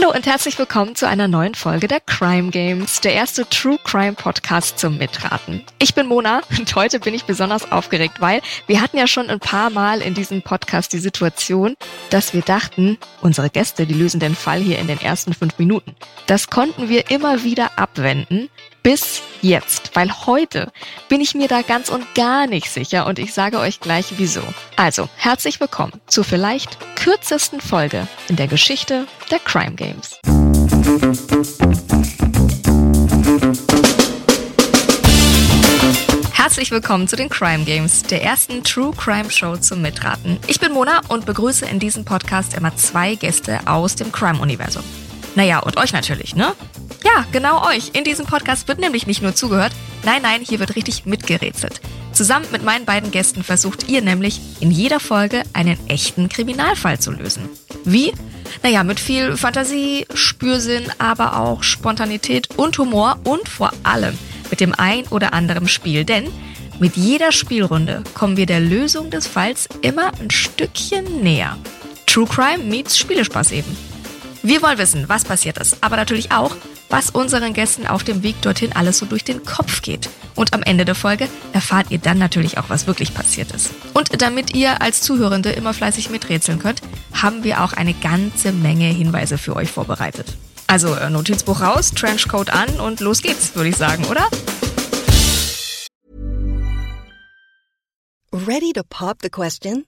Hallo und herzlich willkommen zu einer neuen Folge der Crime Games, der erste True Crime Podcast zum Mitraten. Ich bin Mona und heute bin ich besonders aufgeregt, weil wir hatten ja schon ein paar Mal in diesem Podcast die Situation, dass wir dachten, unsere Gäste, die lösen den Fall hier in den ersten fünf Minuten. Das konnten wir immer wieder abwenden, bis jetzt, weil heute bin ich mir da ganz und gar nicht sicher und ich sage euch gleich wieso. Also, herzlich willkommen zur vielleicht kürzesten Folge in der Geschichte der Crime Games. Herzlich willkommen zu den Crime Games, der ersten True Crime Show zum Mitraten. Ich bin Mona und begrüße in diesem Podcast immer zwei Gäste aus dem Crime-Universum. Naja, und euch natürlich, ne? Ja, genau euch. In diesem Podcast wird nämlich nicht nur zugehört, nein, nein, hier wird richtig mitgerätselt. Zusammen mit meinen beiden Gästen versucht ihr nämlich in jeder Folge einen echten Kriminalfall zu lösen. Wie? Naja, mit viel Fantasie, Spürsinn, aber auch Spontanität und Humor und vor allem mit dem ein oder anderen Spiel. Denn mit jeder Spielrunde kommen wir der Lösung des Falls immer ein Stückchen näher. True Crime meets Spielespaß eben. Wir wollen wissen, was passiert ist, aber natürlich auch, was unseren Gästen auf dem Weg dorthin alles so durch den Kopf geht. Und am Ende der Folge erfahrt ihr dann natürlich auch, was wirklich passiert ist. Und damit ihr als Zuhörende immer fleißig miträtseln könnt, haben wir auch eine ganze Menge Hinweise für euch vorbereitet. Also äh, Notizbuch raus, Trenchcoat an und los geht's, würde ich sagen, oder? Ready to pop the question?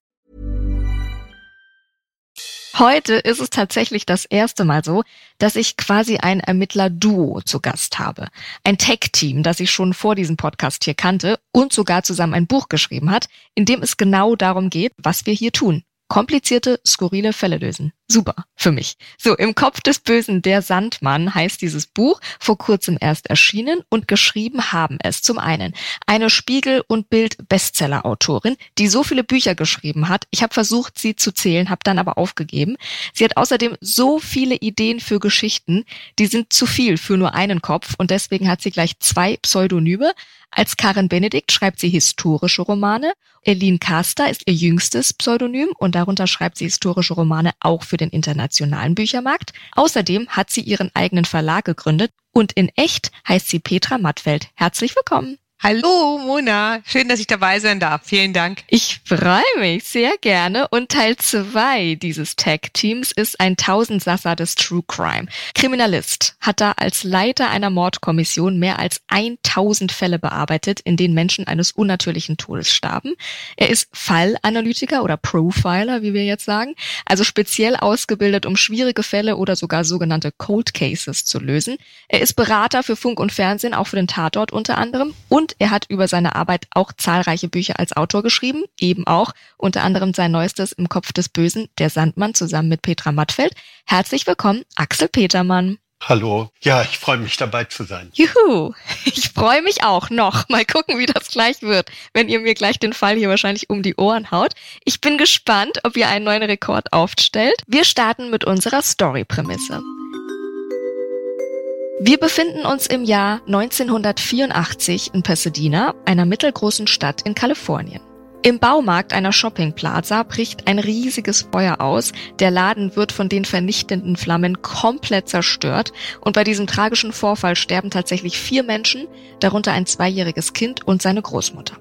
Heute ist es tatsächlich das erste Mal so, dass ich quasi ein Ermittler-Duo zu Gast habe. Ein Tech-Team, das ich schon vor diesem Podcast hier kannte und sogar zusammen ein Buch geschrieben hat, in dem es genau darum geht, was wir hier tun komplizierte, skurrile Fälle lösen. Super für mich. So, im Kopf des Bösen, der Sandmann heißt dieses Buch, vor kurzem erst erschienen und geschrieben haben es zum einen eine Spiegel- und Bild-Bestseller-Autorin, die so viele Bücher geschrieben hat. Ich habe versucht, sie zu zählen, habe dann aber aufgegeben. Sie hat außerdem so viele Ideen für Geschichten, die sind zu viel für nur einen Kopf und deswegen hat sie gleich zwei Pseudonyme. Als Karen Benedikt schreibt sie historische Romane. Eileen Caster ist ihr jüngstes Pseudonym und darunter schreibt sie historische Romane auch für den internationalen Büchermarkt. Außerdem hat sie ihren eigenen Verlag gegründet und in echt heißt sie Petra Mattfeld. Herzlich willkommen. Hallo Mona, schön, dass ich dabei sein darf. Vielen Dank. Ich freue mich sehr gerne. Und Teil zwei dieses Tag-Teams ist ein Tausendsasser des True Crime. Kriminalist hat da als Leiter einer Mordkommission mehr als 1000 Fälle bearbeitet, in denen Menschen eines unnatürlichen Todes starben. Er ist Fallanalytiker oder Profiler, wie wir jetzt sagen, also speziell ausgebildet, um schwierige Fälle oder sogar sogenannte Cold Cases zu lösen. Er ist Berater für Funk und Fernsehen, auch für den Tatort unter anderem und er hat über seine Arbeit auch zahlreiche Bücher als Autor geschrieben, eben auch unter anderem sein neuestes Im Kopf des Bösen, Der Sandmann zusammen mit Petra Mattfeld. Herzlich willkommen, Axel Petermann. Hallo. Ja, ich freue mich dabei zu sein. Juhu. Ich freue mich auch noch. Mal gucken, wie das gleich wird, wenn ihr mir gleich den Fall hier wahrscheinlich um die Ohren haut. Ich bin gespannt, ob ihr einen neuen Rekord aufstellt. Wir starten mit unserer Story-Prämisse. Wir befinden uns im Jahr 1984 in Pasadena, einer mittelgroßen Stadt in Kalifornien. Im Baumarkt einer Shoppingplaza bricht ein riesiges Feuer aus. Der Laden wird von den vernichtenden Flammen komplett zerstört. Und bei diesem tragischen Vorfall sterben tatsächlich vier Menschen, darunter ein zweijähriges Kind und seine Großmutter.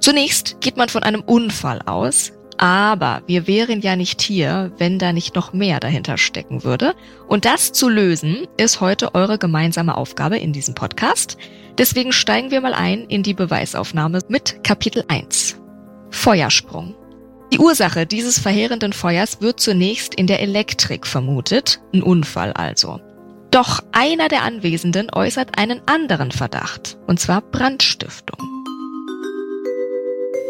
Zunächst geht man von einem Unfall aus. Aber wir wären ja nicht hier, wenn da nicht noch mehr dahinter stecken würde. Und das zu lösen, ist heute eure gemeinsame Aufgabe in diesem Podcast. Deswegen steigen wir mal ein in die Beweisaufnahme mit Kapitel 1. Feuersprung. Die Ursache dieses verheerenden Feuers wird zunächst in der Elektrik vermutet, ein Unfall also. Doch einer der Anwesenden äußert einen anderen Verdacht, und zwar Brandstiftung.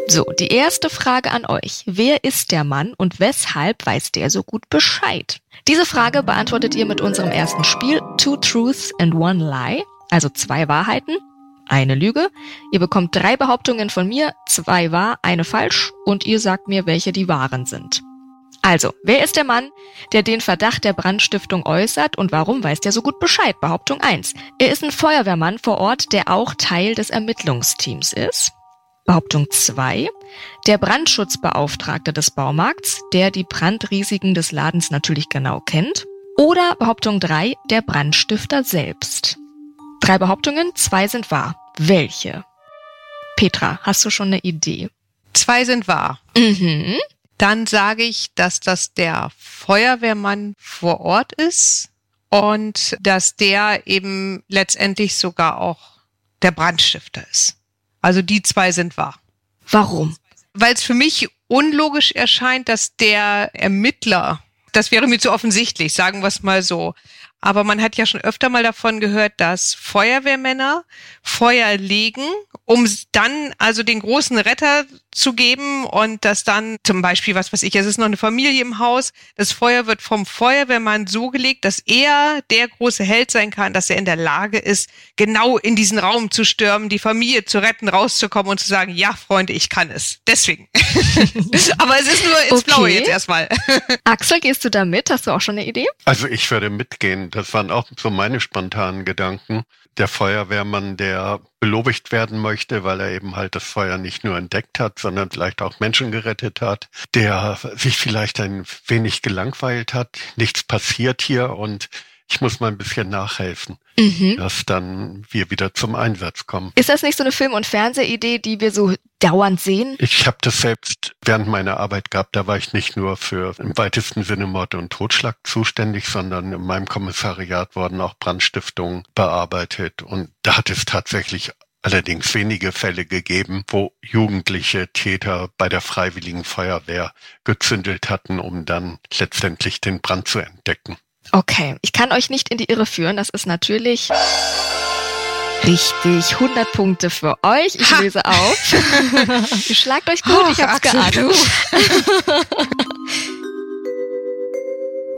So, die erste Frage an euch. Wer ist der Mann und weshalb weiß der so gut Bescheid? Diese Frage beantwortet ihr mit unserem ersten Spiel Two Truths and One Lie, also zwei Wahrheiten, eine Lüge. Ihr bekommt drei Behauptungen von mir, zwei wahr, eine falsch und ihr sagt mir, welche die wahren sind. Also, wer ist der Mann, der den Verdacht der Brandstiftung äußert und warum weiß der so gut Bescheid? Behauptung 1. Er ist ein Feuerwehrmann vor Ort, der auch Teil des Ermittlungsteams ist. Behauptung 2. Der Brandschutzbeauftragte des Baumarkts, der die Brandrisiken des Ladens natürlich genau kennt. Oder Behauptung 3. Der Brandstifter selbst. Drei Behauptungen, zwei sind wahr. Welche? Petra, hast du schon eine Idee? Zwei sind wahr. Mhm. Dann sage ich, dass das der Feuerwehrmann vor Ort ist und dass der eben letztendlich sogar auch der Brandstifter ist. Also die zwei sind wahr. Warum? Weil es für mich unlogisch erscheint, dass der Ermittler, das wäre mir zu offensichtlich, sagen wir es mal so. Aber man hat ja schon öfter mal davon gehört, dass Feuerwehrmänner Feuer legen, um dann also den großen Retter zu geben und dass dann zum Beispiel, was weiß ich, es ist noch eine Familie im Haus, das Feuer wird vom Feuerwehrmann so gelegt, dass er der große Held sein kann, dass er in der Lage ist, genau in diesen Raum zu stürmen, die Familie zu retten, rauszukommen und zu sagen, ja, Freunde, ich kann es. Deswegen. Aber es ist nur ins Okay. Blaue jetzt erstmal. Axel, gehst du da mit? Hast du auch schon eine Idee? Also ich würde mitgehen. Das waren auch so meine spontanen Gedanken. Der Feuerwehrmann, der belobigt werden möchte, weil er eben halt das Feuer nicht nur entdeckt hat, sondern vielleicht auch Menschen gerettet hat, der sich vielleicht ein wenig gelangweilt hat. Nichts passiert hier und ich muss mal ein bisschen nachhelfen, Mhm. dass dann wir wieder zum Einsatz kommen. Ist das nicht so eine Film- und Fernsehidee, die wir so dauernd sehen? Ich habe das selbst während meiner Arbeit gehabt. Da war ich nicht nur für im weitesten Sinne Mord und Totschlag zuständig, sondern in meinem Kommissariat wurden auch Brandstiftungen bearbeitet. Und da hat es tatsächlich allerdings wenige Fälle gegeben, wo jugendliche Täter bei der Freiwilligen Feuerwehr gezündelt hatten, um dann letztendlich den Brand zu entdecken. Okay, ich kann euch nicht in die Irre führen. Das ist natürlich richtig. 100 Punkte für euch. Ich Ha. löse auf. Ihr schlagt euch gut. ich Ach, hab's Axel, geahnt.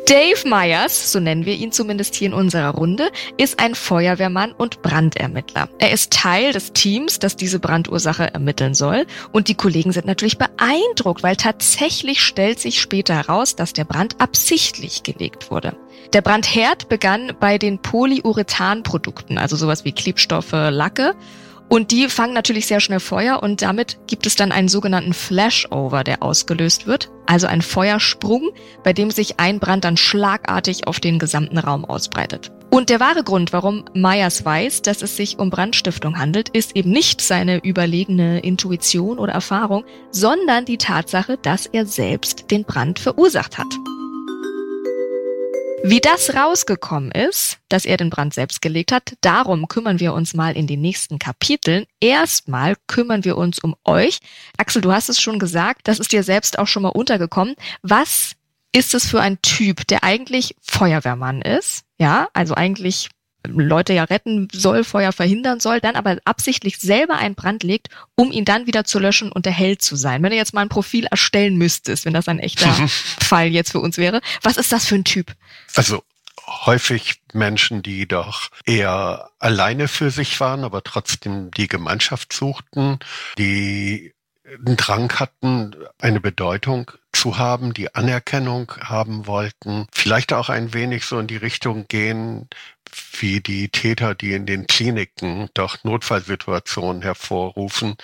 Dave Myers, so nennen wir ihn zumindest hier in unserer Runde, ist ein Feuerwehrmann und Brandermittler. Er ist Teil des Teams, das diese Brandursache ermitteln soll. Und die Kollegen sind natürlich beeindruckt, weil tatsächlich stellt sich später heraus, dass der Brand absichtlich gelegt wurde. Der Brandherd begann bei den Polyurethanprodukten, also sowas wie Klebstoffe, Lacke. Und die fangen natürlich sehr schnell Feuer und damit gibt es dann einen sogenannten Flashover, der ausgelöst wird. Also ein Feuersprung, bei dem sich ein Brand dann schlagartig auf den gesamten Raum ausbreitet. Und der wahre Grund, warum Myers weiß, dass es sich um Brandstiftung handelt, ist eben nicht seine überlegene Intuition oder Erfahrung, sondern die Tatsache, dass er selbst den Brand verursacht hat. Wie das rausgekommen ist, dass er den Brand selbst gelegt hat, darum kümmern wir uns mal in den nächsten Kapiteln. Erstmal kümmern wir uns um euch. Axel, du hast es schon gesagt, das ist dir selbst auch schon mal untergekommen. Was ist es für ein Typ, der eigentlich Feuerwehrmann ist? Ja, also eigentlich Leute ja retten soll, Feuer verhindern soll, dann aber absichtlich selber einen Brand legt, um ihn dann wieder zu löschen und der Held zu sein. Wenn du jetzt mal ein Profil erstellen müsstest, wenn das ein echter Fall jetzt für uns wäre, was ist das für ein Typ? Also häufig Menschen, die doch eher alleine für sich waren, aber trotzdem die Gemeinschaft suchten, die einen Drang hatten, eine Bedeutung zu haben, die Anerkennung haben wollten, vielleicht auch ein wenig so in die Richtung gehen, wie die Täter, die in den Kliniken doch Notfallsituationen hervorrufen,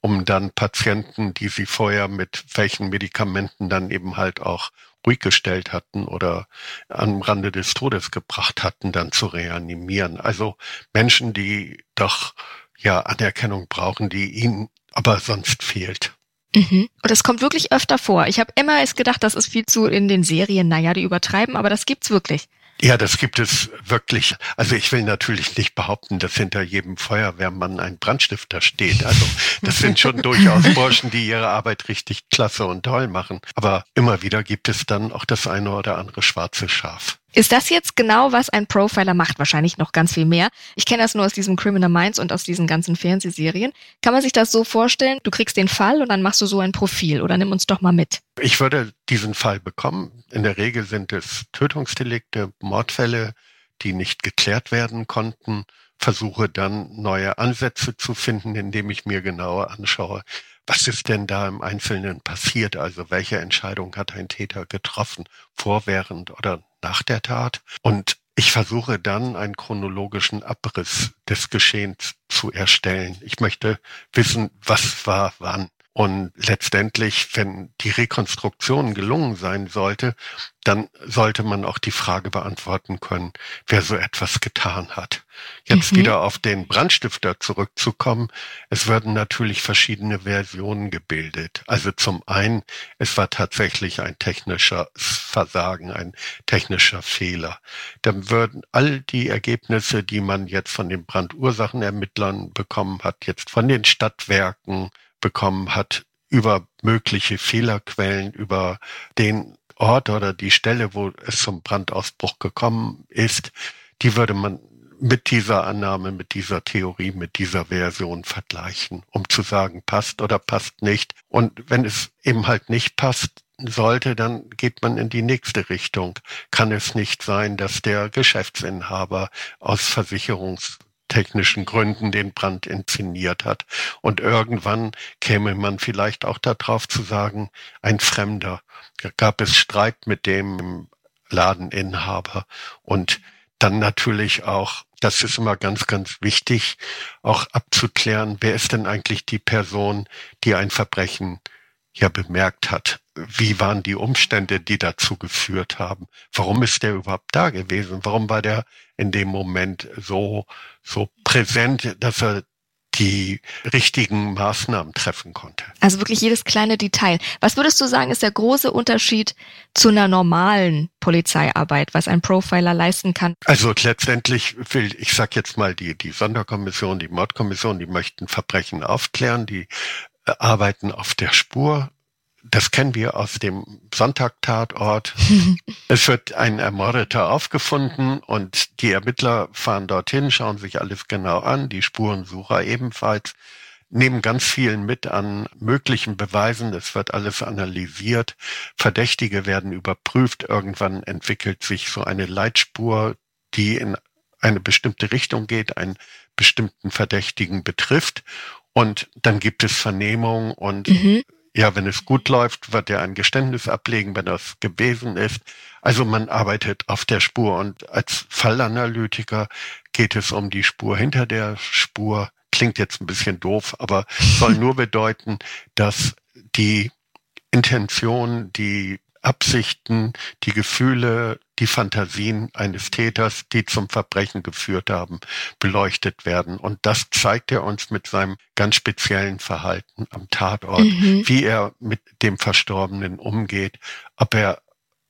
um dann Patienten, die sie vorher mit welchen Medikamenten dann eben halt auch ruhig gestellt hatten oder am Rande des Todes gebracht hatten, dann zu reanimieren. Also Menschen, die doch ja Anerkennung brauchen, die ihnen aber sonst fehlt. Mhm. Und das kommt wirklich öfter vor. Ich habe immer erst gedacht, das ist viel zu in den Serien, naja, die übertreiben, aber das gibt's wirklich. Ja, das gibt es wirklich. Also ich will natürlich nicht behaupten, dass hinter jedem Feuerwehrmann ein Brandstifter steht. Also das sind schon durchaus Burschen, die ihre Arbeit richtig klasse und toll machen. Aber immer wieder gibt es dann auch das eine oder andere schwarze Schaf. Ist das jetzt genau, was ein Profiler macht? Wahrscheinlich noch ganz viel mehr. Ich kenne das nur aus diesem Criminal Minds und aus diesen ganzen Fernsehserien. Kann man sich das so vorstellen? Du kriegst den Fall und dann machst du so ein Profil oder nimm uns doch mal mit. Ich würde diesen Fall bekommen. In der Regel sind es Tötungsdelikte, Mordfälle, die nicht geklärt werden konnten. Versuche dann neue Ansätze zu finden, indem ich mir genauer anschaue, was ist denn da im Einzelnen passiert? Also welche Entscheidung hat ein Täter getroffen, vor, während oder nach der Tat? Und ich versuche dann einen chronologischen Abriss des Geschehens zu erstellen. Ich möchte wissen, was war wann. Und letztendlich, wenn die Rekonstruktion gelungen sein sollte, dann sollte man auch die Frage beantworten können, wer so etwas getan hat. Jetzt mhm. wieder auf den Brandstifter zurückzukommen. Es werden natürlich verschiedene Versionen gebildet. Also zum einen, es war tatsächlich ein technischer Versagen, ein technischer Fehler. Dann würden all die Ergebnisse, die man jetzt von den Brandursachenermittlern bekommen hat, jetzt von den Stadtwerken, bekommen hat über mögliche Fehlerquellen, über den Ort oder die Stelle, wo es zum Brandausbruch gekommen ist, die würde man mit dieser Annahme, mit dieser Theorie, mit dieser Version vergleichen, um zu sagen, passt oder passt nicht. Und wenn es eben halt nicht passt sollte, dann geht man in die nächste Richtung. Kann es nicht sein, dass der Geschäftsinhaber aus Versicherungs technischen Gründen den Brand inszeniert hat. Und irgendwann käme man vielleicht auch darauf zu sagen, ein Fremder. Da gab es Streit mit dem Ladeninhaber und dann natürlich auch, das ist immer ganz, ganz wichtig, auch abzuklären, wer ist denn eigentlich die Person, die ein Verbrechen ja bemerkt hat. Wie waren die Umstände, die dazu geführt haben? Warum ist der überhaupt da gewesen? Warum war der in dem Moment so, so präsent, dass er die richtigen Maßnahmen treffen konnte. Also wirklich jedes kleine Detail. Was würdest du sagen, ist der große Unterschied zu einer normalen Polizeiarbeit, was ein Profiler leisten kann? Also letztendlich will, ich sag jetzt mal, die, die Sonderkommission, die Mordkommission, die möchten Verbrechen aufklären, die arbeiten auf der Spur, das kennen wir aus dem Sonntag-Tatort. es wird ein Ermordeter aufgefunden und die Ermittler fahren dorthin, schauen sich alles genau an, die Spurensucher ebenfalls, nehmen ganz viel mit an möglichen Beweisen. Es wird alles analysiert. Verdächtige werden überprüft. Irgendwann entwickelt sich so eine Leitspur, die in eine bestimmte Richtung geht, einen bestimmten Verdächtigen betrifft. Und dann gibt es Vernehmung und mhm ja, wenn es gut läuft, wird er ein Geständnis ablegen, wenn das gewesen ist. Also man arbeitet auf der Spur und als Fallanalytiker geht es um die Spur hinter der Spur. Klingt jetzt ein bisschen doof, aber soll nur bedeuten, dass die Intention, die Absichten, die Gefühle, die Fantasien eines Täters, die zum Verbrechen geführt haben, beleuchtet werden. Und das zeigt er uns mit seinem ganz speziellen Verhalten am Tatort, mhm. wie er mit dem Verstorbenen umgeht, ob er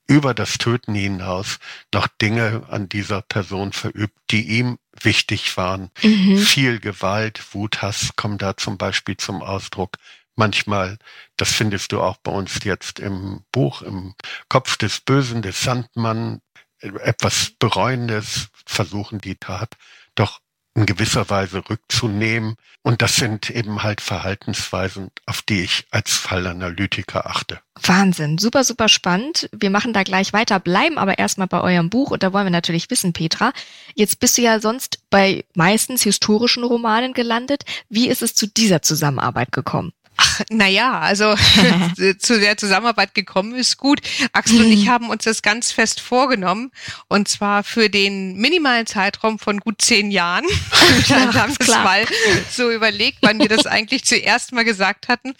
über das Töten hinaus noch Dinge an dieser Person verübt, die ihm wichtig waren. Mhm. Viel Gewalt, Wut, Hass kommen da zum Beispiel zum Ausdruck manchmal, das findest du auch bei uns jetzt im Buch, im Kopf des Bösen, des Sandmann, etwas Bereuendes, versuchen die Tat doch in gewisser Weise rückzunehmen. Und das sind eben halt Verhaltensweisen, auf die ich als Fallanalytiker achte. Wahnsinn, super, super spannend. Wir machen da gleich weiter, bleiben aber erstmal bei eurem Buch und da wollen wir natürlich wissen, Petra. Jetzt bist du ja sonst bei meistens historischen Romanen gelandet. Wie ist es zu dieser Zusammenarbeit gekommen? Ach, naja, also zu der Zusammenarbeit gekommen ist gut. Axel und ich haben uns das ganz fest vorgenommen und zwar für den minimalen Zeitraum von gut zehn Jahren. Dann haben wir es mal so überlegt, wann wir das eigentlich zuerst mal gesagt hatten.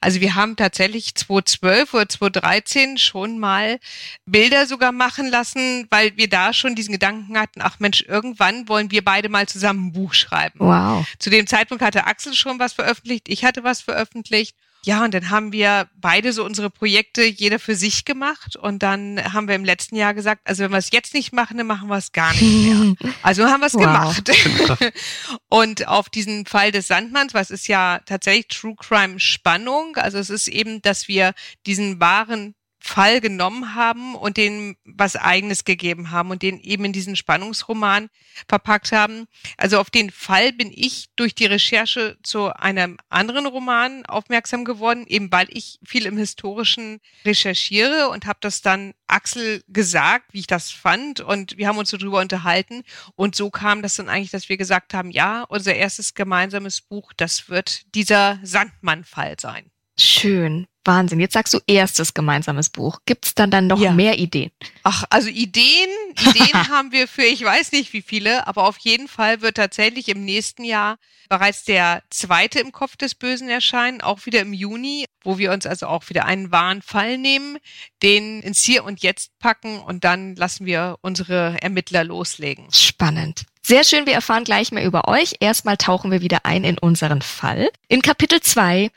Also wir haben tatsächlich 2012 oder 2013 schon mal Bilder sogar machen lassen, weil wir da schon diesen Gedanken hatten, ach Mensch, irgendwann wollen wir beide mal zusammen ein Buch schreiben. Wow. Zu dem Zeitpunkt hatte Axel schon was veröffentlicht, ich hatte was veröffentlicht veröffentlicht. Ja, und dann haben wir beide so unsere Projekte jeder für sich gemacht und dann haben wir im letzten Jahr gesagt, also wenn wir es jetzt nicht machen, dann machen wir es gar nicht mehr. Also haben wir es wow. gemacht. und auf diesen Fall des Sandmanns, was ist ja tatsächlich True Crime Spannung, also es ist eben, dass wir diesen wahren Fall genommen haben und denen was eigenes gegeben haben und den eben in diesen Spannungsroman verpackt haben. Also auf den Fall bin ich durch die Recherche zu einem anderen Roman aufmerksam geworden, eben weil ich viel im Historischen recherchiere und habe das dann Axel gesagt, wie ich das fand und wir haben uns so drüber unterhalten und so kam das dann eigentlich, dass wir gesagt haben, ja, unser erstes gemeinsames Buch, das wird dieser Sandmann-Fall sein. Schön. Wahnsinn. Jetzt sagst du erstes gemeinsames Buch. Gibt's dann dann noch Ja. mehr Ideen? Ach, also Ideen, Ideen haben wir für ich weiß nicht wie viele, aber auf jeden Fall wird tatsächlich im nächsten Jahr bereits der zweite im Kopf des Bösen erscheinen, auch wieder im Juni, wo wir uns also auch wieder einen wahren Fall nehmen, den ins Hier und Jetzt packen und dann lassen wir unsere Ermittler loslegen. Spannend. Sehr schön, wir erfahren gleich mehr über euch. Erstmal tauchen wir wieder ein in unseren Fall. In Kapitel 2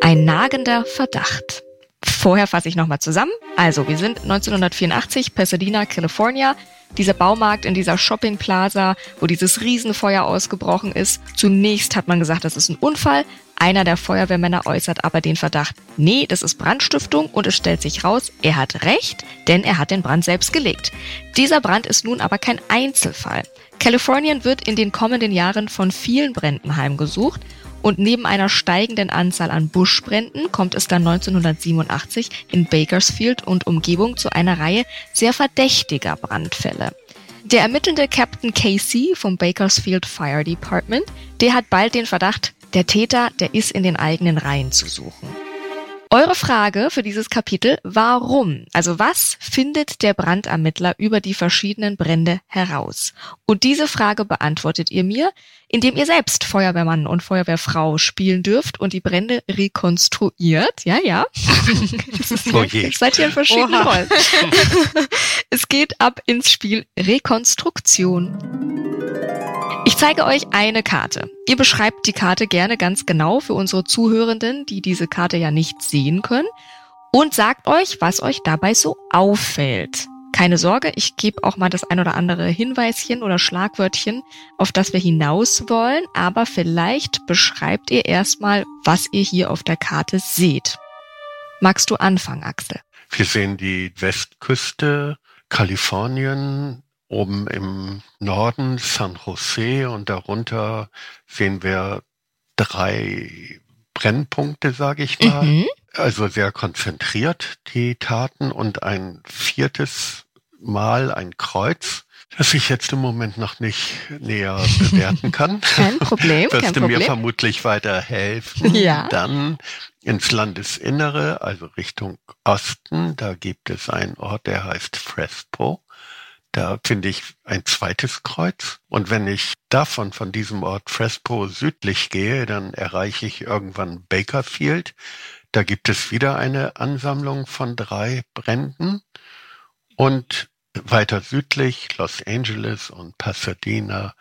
ein nagender Verdacht. Vorher fasse ich nochmal zusammen. Also, wir sind 1984, Pasadena, California. Dieser Baumarkt in dieser Shopping Plaza, wo dieses Riesenfeuer ausgebrochen ist. Zunächst hat man gesagt, das ist ein Unfall. Einer der Feuerwehrmänner äußert aber den Verdacht, nee, das ist Brandstiftung und es stellt sich raus, er hat recht, denn er hat den Brand selbst gelegt. Dieser Brand ist nun aber kein Einzelfall. Kalifornien wird in den kommenden Jahren von vielen Bränden heimgesucht und neben einer steigenden Anzahl an Buschbränden kommt es dann 1987 in Bakersfield und Umgebung zu einer Reihe sehr verdächtiger Brandfälle. Der ermittelnde Captain Casey vom Bakersfield Fire Department, der hat bald den Verdacht, der Täter, der ist in den eigenen Reihen zu suchen. Eure Frage für dieses Kapitel, warum? Also was findet der Brandermittler über die verschiedenen Brände heraus? Und diese Frage beantwortet ihr mir, indem ihr selbst Feuerwehrmann und Feuerwehrfrau spielen dürft und die Brände rekonstruiert. Ja, ja. Das ist Oh je. ihr seid hier in verschiedenen Oha. Rollen. es geht ab ins Spiel Rekonstruktion. Ich zeige euch eine Karte. Ihr beschreibt die Karte gerne ganz genau für unsere Zuhörenden, die diese Karte ja nicht sehen können, und sagt euch, was euch dabei so auffällt. Keine Sorge, ich gebe auch mal das ein oder andere Hinweischen oder Schlagwörtchen, auf das wir hinaus wollen, aber vielleicht beschreibt ihr erstmal, was ihr hier auf der Karte seht. Magst du anfangen, Axel? Wir sehen die Westküste, Kalifornien, oben im Norden San Jose und darunter sehen wir drei Brennpunkte, sage ich mal. Mhm. Also sehr konzentriert die Taten und ein viertes Mal ein Kreuz, das ich jetzt im Moment noch nicht näher bewerten kann. Kein Problem, kein Wirst du mir vermutlich weiterhelfen. Ja. Dann ins Landesinnere, also Richtung Osten, da gibt es einen Ort, der heißt Frespo. Da finde ich ein zweites Kreuz. Und wenn ich davon, von diesem Ort Frespo südlich gehe, dann erreiche ich irgendwann Bakerfield. Da gibt es wieder eine Ansammlung von drei Bränden. Und weiter südlich Los Angeles und Pasadena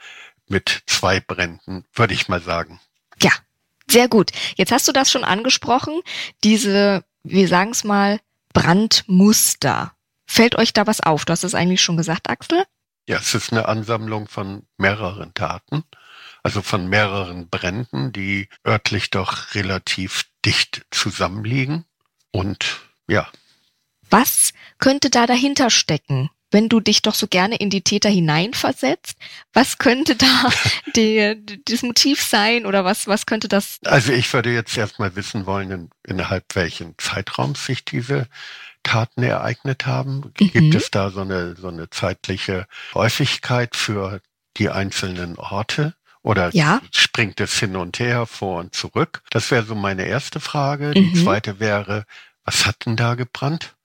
mit zwei Bränden, würde ich mal sagen. Ja, sehr gut. Jetzt hast du das schon angesprochen, diese, wir sagen es mal, Brandmuster. Fällt euch da was auf? Du hast es eigentlich schon gesagt, Axel. Ja, es ist eine Ansammlung von mehreren Taten, also von mehreren Bränden, die örtlich doch relativ dicht zusammenliegen. Und ja, Was könnte da dahinter stecken? Wenn du dich doch so gerne in die Täter hineinversetzt, was könnte da die, das Motiv sein oder was, was könnte das? also ich würde jetzt erstmal wissen wollen, in, innerhalb welchen Zeitraums sich diese Taten ereignet haben. Gibt Mhm. es da so eine, so eine zeitliche Häufigkeit für die einzelnen Orte? Oder Ja. springt es hin und her, vor und zurück? Das wäre so meine erste Frage. Die Mhm. zweite wäre, was hat denn da gebrannt?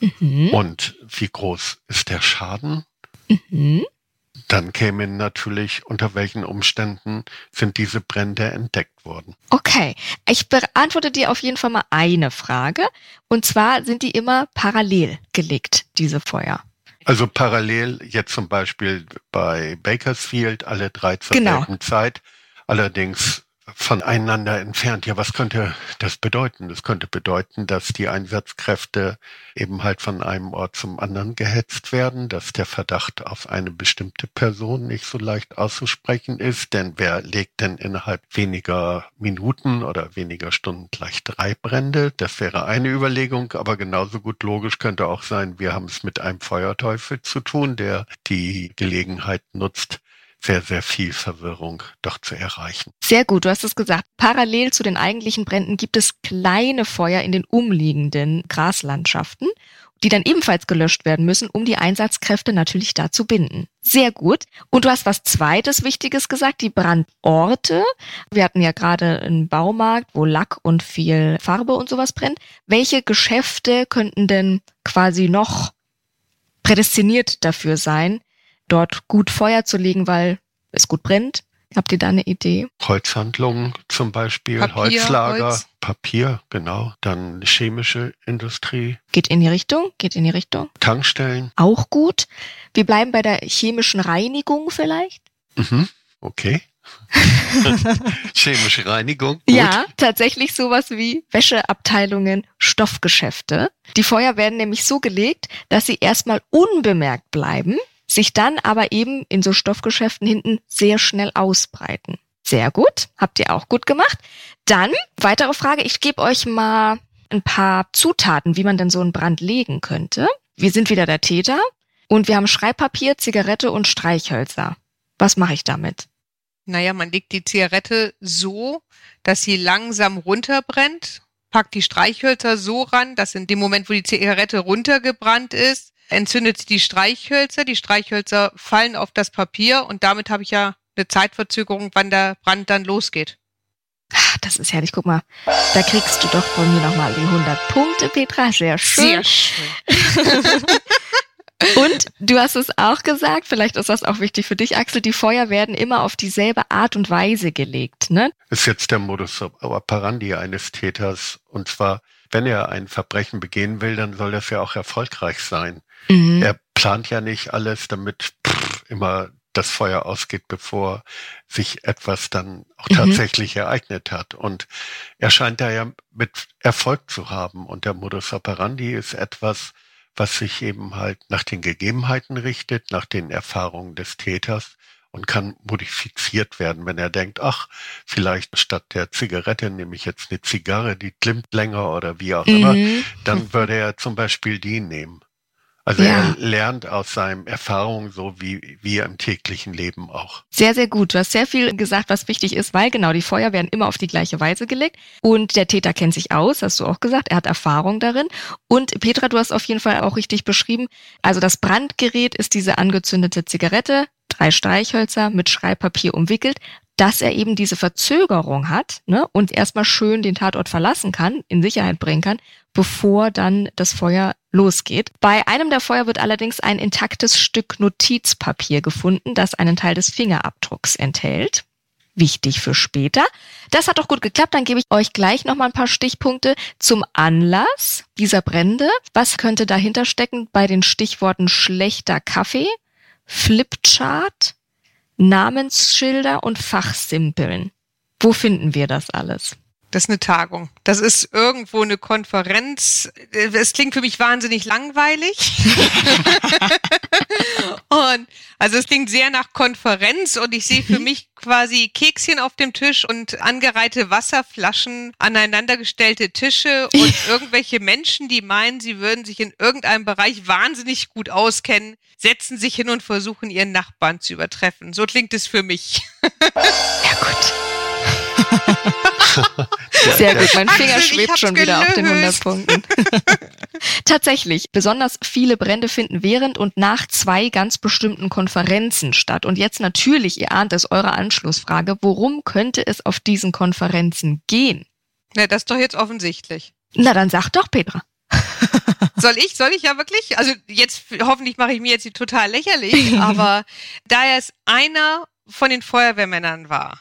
Mhm. Und wie groß ist der Schaden? Mhm. Dann käme natürlich, unter welchen Umständen sind diese Brände entdeckt worden. Okay, ich beantworte dir auf jeden Fall mal eine Frage. Und zwar sind die immer parallel gelegt, diese Feuer. Also parallel jetzt zum Beispiel bei Bakersfield alle drei zur Genau. selben Zeit. Allerdings voneinander entfernt. Ja, was könnte das bedeuten? Das könnte bedeuten, dass die Einsatzkräfte eben halt von einem Ort zum anderen gehetzt werden, dass der Verdacht auf eine bestimmte Person nicht so leicht auszusprechen ist, denn wer legt denn innerhalb weniger Minuten oder weniger Stunden gleich drei Brände? Das wäre eine Überlegung, aber genauso gut logisch könnte auch sein, wir haben es mit einem Feuerteufel zu tun, der die Gelegenheit nutzt, sehr, sehr viel Verwirrung doch zu erreichen. Sehr gut, du hast es gesagt. Parallel zu den eigentlichen Bränden gibt es kleine Feuer in den umliegenden Graslandschaften, die dann ebenfalls gelöscht werden müssen, um die Einsatzkräfte natürlich da zu binden. Sehr gut. Und du hast was zweites Wichtiges gesagt, die Brandorte. Wir hatten ja gerade einen Baumarkt, wo Lack und viel Farbe und sowas brennt. Welche Geschäfte könnten denn quasi noch prädestiniert dafür sein, dort gut Feuer zu legen, weil es gut brennt. Habt ihr da eine Idee? Holzhandlungen zum Beispiel, Papier, Holzlager, Holz. Papier, genau, dann chemische Industrie, Geht in die Richtung? Geht in die Richtung? Tankstellen. Auch gut. Wir bleiben bei der chemischen Reinigung vielleicht? Mhm, okay. Chemische Reinigung. Gut. Ja, tatsächlich sowas wie Wäscheabteilungen, Stoffgeschäfte. Die Feuer werden nämlich so gelegt, dass sie erstmal unbemerkt bleiben, sich dann aber eben in so Stoffgeschäften hinten sehr schnell ausbreiten. Sehr gut, habt ihr auch gut gemacht. Dann, weitere Frage, ich gebe euch mal ein paar Zutaten, wie man denn so einen Brand legen könnte. Wir sind wieder der Täter und wir haben Schreibpapier, Zigarette und Streichhölzer. Was mache ich damit? Naja, man legt die Zigarette so, dass sie langsam runterbrennt, packt die Streichhölzer so ran, dass in dem Moment, wo die Zigarette runtergebrannt ist, entzündet sie die Streichhölzer. Die Streichhölzer fallen auf das Papier und damit habe ich ja eine Zeitverzögerung, wann der Brand dann losgeht. Ah, Das ist herrlich, guck mal. Da kriegst du doch von mir nochmal die 100 Punkte, Petra. Sehr schön. schön. Und du hast es auch gesagt, vielleicht ist das auch wichtig für dich, Axel, die Feuer werden immer auf dieselbe Art und Weise gelegt, ne? Ist jetzt der Modus operandi eines Täters. Und zwar, wenn er ein Verbrechen begehen will, dann soll das ja auch erfolgreich sein. Mhm. Er plant ja nicht alles, damit pff, immer das Feuer ausgeht, bevor sich etwas dann auch Mhm. tatsächlich ereignet hat. Und er scheint da ja mit Erfolg zu haben. Und der Modus operandi ist etwas, was sich eben halt nach den Gegebenheiten richtet, nach den Erfahrungen des Täters und kann modifiziert werden, wenn er denkt, ach, vielleicht statt der Zigarette nehme ich jetzt eine Zigarre, die klimmt länger oder wie auch immer, Mhm. dann würde er zum Beispiel die nehmen. Also Ja. er lernt aus seinen Erfahrungen so wie, wie im täglichen Leben auch. Sehr, sehr gut. Du hast sehr viel gesagt, was wichtig ist, weil genau die Feuer werden immer auf die gleiche Weise gelegt. Und der Täter kennt sich aus, hast du auch gesagt. Er hat Erfahrung darin. Und Petra, du hast auf jeden Fall auch richtig beschrieben. Also das Brandgerät ist diese angezündete Zigarette, drei Streichhölzer mit Schreibpapier umwickelt, dass er eben diese Verzögerung hat ne, und erstmal schön den Tatort verlassen kann, in Sicherheit bringen kann, bevor dann das Feuer losgeht. Bei einem der Feuer wird allerdings ein intaktes Stück Notizpapier gefunden, das einen Teil des Fingerabdrucks enthält. Wichtig für später. Das hat doch gut geklappt. Dann gebe ich euch gleich noch mal ein paar Stichpunkte zum Anlass dieser Brände. Was könnte dahinter stecken bei den Stichworten schlechter Kaffee, Flipchart, Namensschilder und Fachsimpeln? Wo finden wir das alles? Das ist eine Tagung. Das ist irgendwo eine Konferenz. Es klingt für mich wahnsinnig langweilig. und also es klingt sehr nach Konferenz und ich sehe für mich quasi Kekschen auf dem Tisch und angereihte Wasserflaschen, aneinandergestellte Tische und irgendwelche Menschen, die meinen, sie würden sich in irgendeinem Bereich wahnsinnig gut auskennen, setzen sich hin und versuchen ihren Nachbarn zu übertreffen. So klingt es für mich. Ja gut. Sehr gut, mein Finger schwebt schon wieder auf den 100 gelöst. Punkten. Tatsächlich, besonders viele Brände finden während und nach zwei ganz bestimmten Konferenzen statt. Und jetzt natürlich, ihr ahnt es, eure Anschlussfrage, worum könnte es auf diesen Konferenzen gehen? Na, das ist doch jetzt offensichtlich. Na, dann sag doch, Petra. Soll ich, soll ich ja wirklich? Also jetzt, hoffentlich mache ich mir jetzt die total lächerlich, aber da er es einer von den Feuerwehrmännern war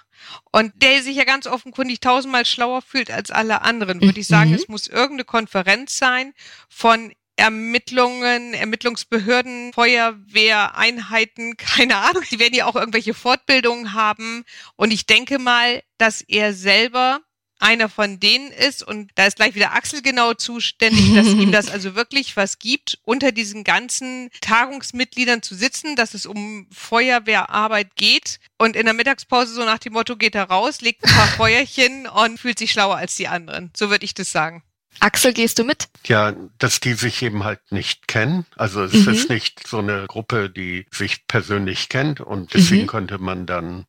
und der sich ja ganz offenkundig tausendmal schlauer fühlt als alle anderen, würde ich sagen, Mhm. es muss irgendeine Konferenz sein von Ermittlungen, Ermittlungsbehörden, Feuerwehreinheiten, keine Ahnung, die werden ja auch irgendwelche Fortbildungen haben. Und ich denke mal, dass er selber einer von denen ist und da ist gleich wieder Axel genau zuständig, dass ihm das also wirklich was gibt, unter diesen ganzen Tagungsmitgliedern zu sitzen, dass es um Feuerwehrarbeit geht und in der Mittagspause so nach dem Motto geht er raus, legt ein paar Feuerchen und fühlt sich schlauer als die anderen. So würde ich das sagen. Axel, gehst du mit? Ja, dass die sich eben halt nicht kennen. Also es mhm. ist nicht so eine Gruppe, die sich persönlich kennt und deswegen mhm. könnte man dann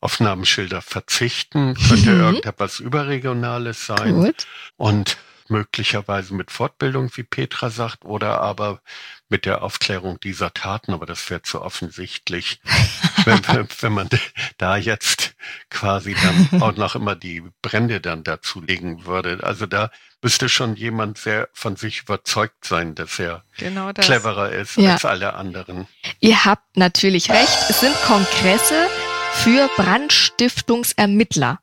auf Namensschilder verzichten, könnte mhm. irgendetwas Überregionales sein Gut. und möglicherweise mit Fortbildung, wie Petra sagt, oder aber mit der Aufklärung dieser Taten, aber das wäre zu offensichtlich, wenn, wenn man da jetzt quasi dann auch noch immer die Brände dann dazu legen würde. Also da müsste schon jemand sehr von sich überzeugt sein, dass er genau das. cleverer ist ja. als alle anderen. Ihr habt natürlich recht. Es sind Kongresse, für Brandstiftungsermittler.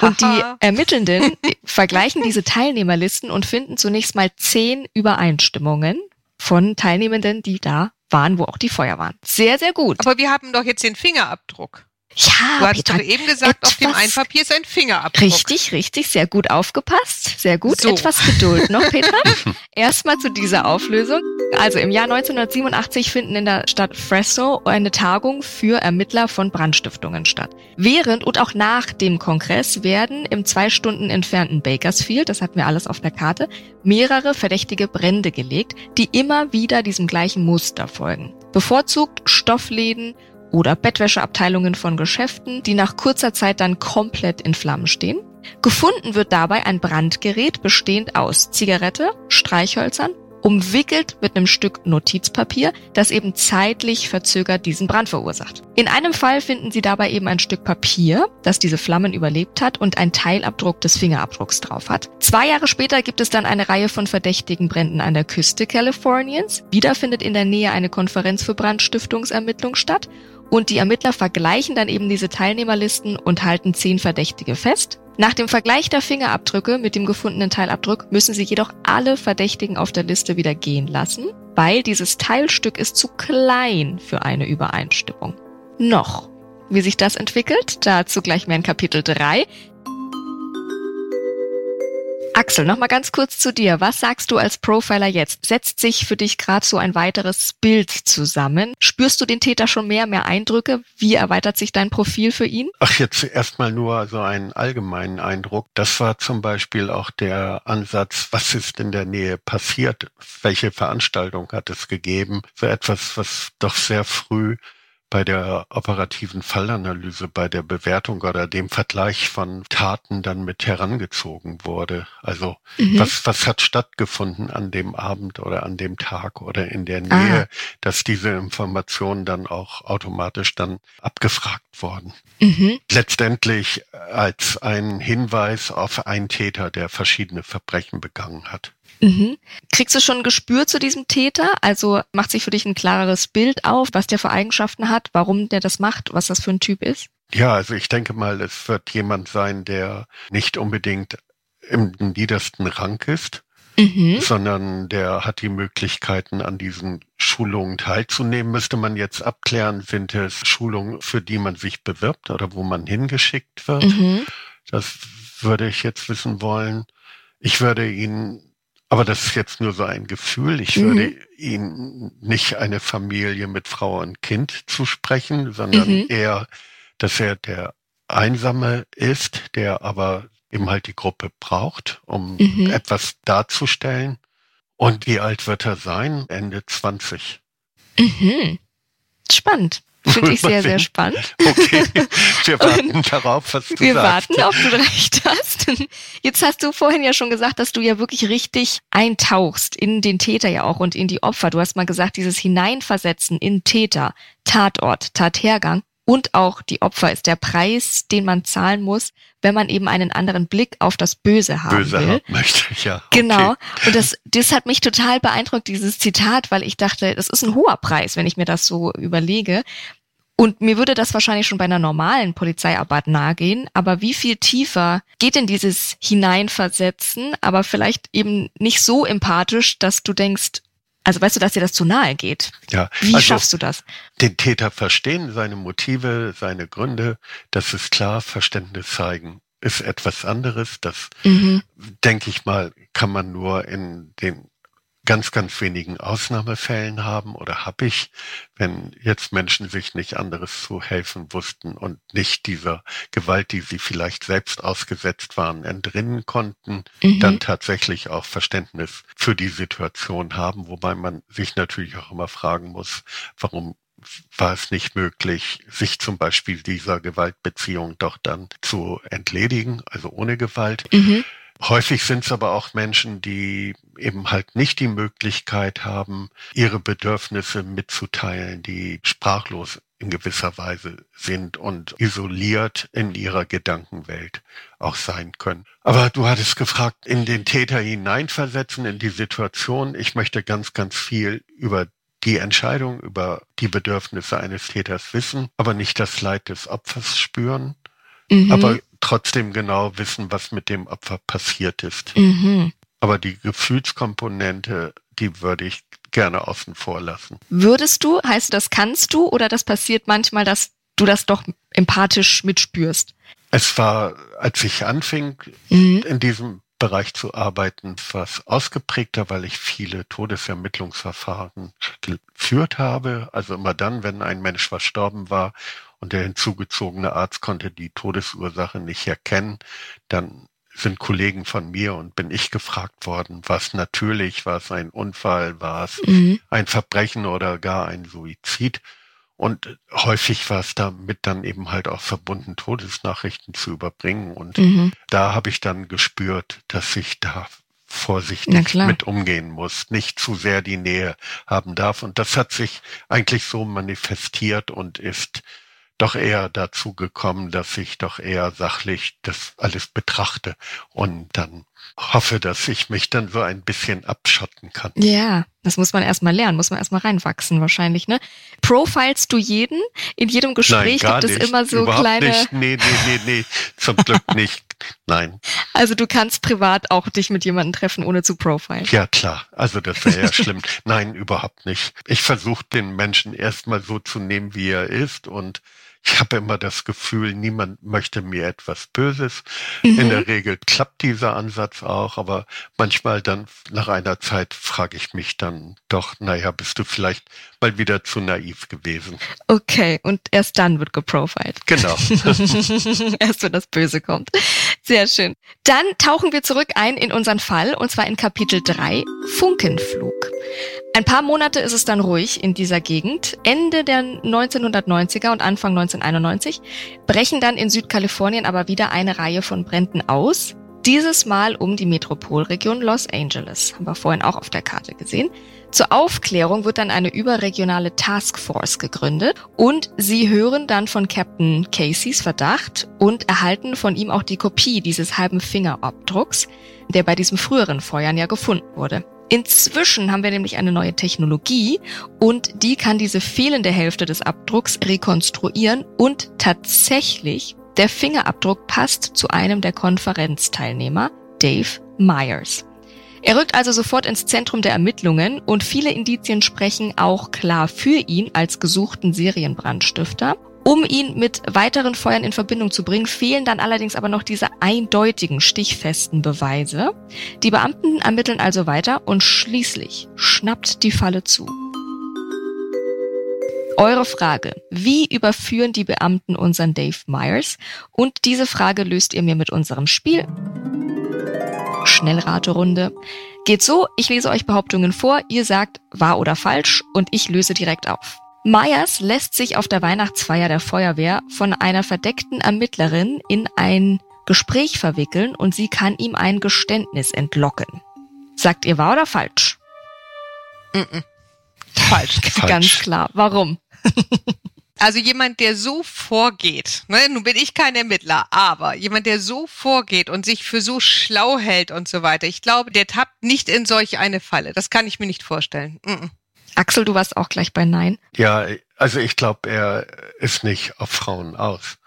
Und die Ermittelnden vergleichen diese Teilnehmerlisten und finden zunächst mal zehn Übereinstimmungen von Teilnehmenden, die da waren, wo auch die Feuer waren. Sehr, sehr gut. Aber wir haben doch jetzt den Fingerabdruck. Ja, du hast doch eben gesagt, auf dem einen Papier ist ein Fingerabdruck. Richtig, richtig, sehr gut aufgepasst, sehr gut. So. Etwas Geduld noch, Petra. Erstmal zu dieser Auflösung. Also im Jahr 1987 finden in der Stadt Fresno eine Tagung für Ermittler von Brandstiftungen statt. Während und auch nach dem Kongress werden im zwei Stunden entfernten Bakersfield, das hatten wir alles auf der Karte, mehrere verdächtige Brände gelegt, die immer wieder diesem gleichen Muster folgen. Bevorzugt Stoffläden oder Bettwäscheabteilungen von Geschäften, die nach kurzer Zeit dann komplett in Flammen stehen. Gefunden wird dabei ein Brandgerät bestehend aus Zigarette, Streichhölzern, umwickelt mit einem Stück Notizpapier, das eben zeitlich verzögert diesen Brand verursacht. In einem Fall finden sie dabei eben ein Stück Papier, das diese Flammen überlebt hat und ein Teilabdruck des Fingerabdrucks drauf hat. Zwei Jahre später gibt es dann eine Reihe von verdächtigen Bränden an der Küste Kaliforniens. Wieder findet in der Nähe eine Konferenz für Brandstiftungsermittlung statt und die Ermittler vergleichen dann eben diese Teilnehmerlisten und halten zehn Verdächtige fest. Nach dem Vergleich der Fingerabdrücke mit dem gefundenen Teilabdruck müssen sie jedoch alle Verdächtigen auf der Liste wieder gehen lassen, weil dieses Teilstück ist zu klein für eine Übereinstimmung. Noch. Wie sich das entwickelt, dazu gleich mehr in Kapitel 3. Axel, noch mal ganz kurz zu dir. Was sagst du als Profiler jetzt? Setzt sich für dich gerade so ein weiteres Bild zusammen? Spürst du den Täter schon mehr, mehr Eindrücke? Wie erweitert sich dein Profil für ihn? Ach, jetzt erstmal nur so einen allgemeinen Eindruck. Das war zum Beispiel auch der Ansatz, was ist in der Nähe passiert? Welche Veranstaltung hat es gegeben? So etwas, was doch sehr früh bei der operativen Fallanalyse, bei der Bewertung oder dem Vergleich von Taten dann mit herangezogen wurde. Also mhm. was, was hat stattgefunden an dem Abend oder an dem Tag oder in der Nähe, ah. dass diese Informationen dann auch automatisch dann abgefragt wurden. Mhm. Letztendlich als ein Hinweis auf einen Täter, der verschiedene Verbrechen begangen hat. Mhm. Kriegst du schon ein Gespür zu diesem Täter? Also macht sich für dich ein klareres Bild auf, was der für Eigenschaften hat, warum der das macht, was das für ein Typ ist? Ja, also ich denke mal, es wird jemand sein, der nicht unbedingt im niedersten Rang ist, mhm. sondern der hat die Möglichkeiten, an diesen Schulungen teilzunehmen. Müsste man jetzt abklären, sind es Schulungen, für die man sich bewirbt oder wo man hingeschickt wird? Mhm. Das würde ich jetzt wissen wollen. Ich würde ihn aber das ist jetzt nur so ein Gefühl. Ich mhm. würde ihm nicht eine Familie mit Frau und Kind zusprechen, sondern mhm. eher, dass er der Einsame ist, der aber eben halt die Gruppe braucht, um mhm. etwas darzustellen. Und wie alt wird er sein? Ende 20. Mhm. Spannend. Finde ich sehr, sehr spannend. Okay, wir warten darauf, was du wir sagst. Wir warten, ob du recht hast. Jetzt hast du vorhin ja schon gesagt, dass du ja wirklich richtig eintauchst in den Täter ja auch und in die Opfer. Du hast mal gesagt, dieses Hineinversetzen in Täter, Tatort, Tathergang und auch die Opfer ist der Preis, den man zahlen muss, wenn man eben einen anderen Blick auf das Böse haben Böse will. Haben möchte, ja. Genau. Und das, das hat mich total beeindruckt, dieses Zitat, weil ich dachte, das ist ein hoher Preis, wenn ich mir das so überlege. Und mir würde das wahrscheinlich schon bei einer normalen Polizeiarbeit nahegehen, aber wie viel tiefer geht denn dieses Hineinversetzen, aber vielleicht eben nicht so empathisch, dass du denkst, Also weißt du, dass dir das zu nahe geht? Ja. Wie also, schaffst du das? Den Täter verstehen, seine Motive, seine Gründe, das ist klar, Verständnis zeigen ist etwas anderes. Das, mhm. denke ich mal, kann man nur in den ganz, ganz wenigen Ausnahmefällen haben oder habe ich, wenn jetzt Menschen sich nicht anderes zu helfen wussten und nicht dieser Gewalt, die sie vielleicht selbst ausgesetzt waren, entrinnen konnten, mhm. dann tatsächlich auch Verständnis für die Situation haben, wobei man sich natürlich auch immer fragen muss, warum war es nicht möglich, sich zum Beispiel dieser Gewaltbeziehung doch dann zu entledigen, also ohne Gewalt. Mhm. Häufig sind es aber auch Menschen, die eben halt nicht die Möglichkeit haben, ihre Bedürfnisse mitzuteilen, die sprachlos in gewisser Weise sind und isoliert in ihrer Gedankenwelt auch sein können. Aber du hattest gefragt, in den Täter hineinversetzen, in die Situation. Ich möchte ganz, ganz viel über die Entscheidung, über die Bedürfnisse eines Täters wissen, aber nicht das Leid des Opfers spüren. Mhm. Aber trotzdem genau wissen, was mit dem Opfer passiert ist. Mhm. Aber die Gefühlskomponente, die würde ich gerne außen vor lassen. Würdest du, heißt das kannst du oder das passiert manchmal, dass du das doch empathisch mitspürst? Es war, als ich anfing, mhm. in diesem Bereich zu arbeiten, was ausgeprägter, weil ich viele Todesermittlungsverfahren geführt habe. Also immer dann, wenn ein Mensch verstorben war und der hinzugezogene Arzt konnte die Todesursache nicht erkennen, dann sind Kollegen von mir und bin ich gefragt worden, was natürlich, war es ein Unfall, war es mhm. ein Verbrechen oder gar ein Suizid. Und häufig war es damit dann eben halt auch verbunden, Todesnachrichten zu überbringen. Und mhm. da habe ich dann gespürt, dass ich da vorsichtig mit umgehen muss, nicht zu sehr die Nähe haben darf. Und das hat sich eigentlich so manifestiert und ist doch eher dazu gekommen, dass ich doch eher sachlich das alles betrachte und dann hoffe, dass ich mich dann so ein bisschen abschotten kann. Ja, das muss man erstmal lernen, muss man erstmal reinwachsen wahrscheinlich, ne? Profilst du jeden? In jedem Gespräch Nein, gibt es immer so Überhaupt kleine. Nicht. Nee, nee, nee, nee, zum Glück nicht. Nein. Also du kannst privat auch dich mit jemandem treffen, ohne zu profilen. Ja, klar. Also das wäre ja schlimm. Nein, überhaupt nicht. Ich versuche den Menschen erstmal so zu nehmen, wie er ist und ich habe immer das Gefühl, niemand möchte mir etwas Böses. Mhm. In der Regel klappt dieser Ansatz auch, aber manchmal dann nach einer Zeit frage ich mich dann doch, naja, bist du vielleicht mal wieder zu naiv gewesen. Okay, und erst dann wird geprofiled. Genau. erst wenn das Böse kommt. Sehr schön. Dann tauchen wir zurück ein in unseren Fall, und zwar in Kapitel 3, Funkenflug. Ein paar Monate ist es dann ruhig in dieser Gegend. Ende der 1990er und Anfang 1991 brechen dann in Südkalifornien aber wieder eine Reihe von Bränden aus. Dieses Mal um die Metropolregion Los Angeles. Haben wir vorhin auch auf der Karte gesehen. Zur Aufklärung wird dann eine überregionale Taskforce gegründet und sie hören dann von Captain Caseys Verdacht und erhalten von ihm auch die Kopie dieses halben Fingerabdrucks, der bei diesem früheren Feuern ja gefunden wurde. Inzwischen haben wir nämlich eine neue Technologie und die kann diese fehlende Hälfte des Abdrucks rekonstruieren und tatsächlich der Fingerabdruck passt zu einem der Konferenzteilnehmer, Dave Myers. Er rückt also sofort ins Zentrum der Ermittlungen und viele Indizien sprechen auch klar für ihn als gesuchten Serienbrandstifter. Um ihn mit weiteren Feuern in Verbindung zu bringen, fehlen dann allerdings aber noch diese eindeutigen, stichfesten Beweise. Die Beamten ermitteln also weiter und schließlich schnappt die Falle zu. Eure Frage. Wie überführen die Beamten unseren Dave Myers? Und diese Frage löst ihr mir mit unserem Spiel. Schnellraterunde. Geht so, ich lese euch Behauptungen vor, ihr sagt wahr oder falsch und ich löse direkt auf. Myers lässt sich auf der Weihnachtsfeier der Feuerwehr von einer verdeckten Ermittlerin in ein Gespräch verwickeln und sie kann ihm ein Geständnis entlocken. Sagt ihr wahr oder falsch? Mm -mm. Falsch. falsch. Ganz klar. Warum? Also jemand, der so vorgeht, ne, nun bin ich kein Ermittler, aber jemand, der so vorgeht und sich für so schlau hält und so weiter, ich glaube, der tappt nicht in solch eine Falle. Das kann ich mir nicht vorstellen. Mm -mm. Axel, du warst auch gleich bei Nein. Ja, also ich glaube, er ist nicht auf Frauen aus.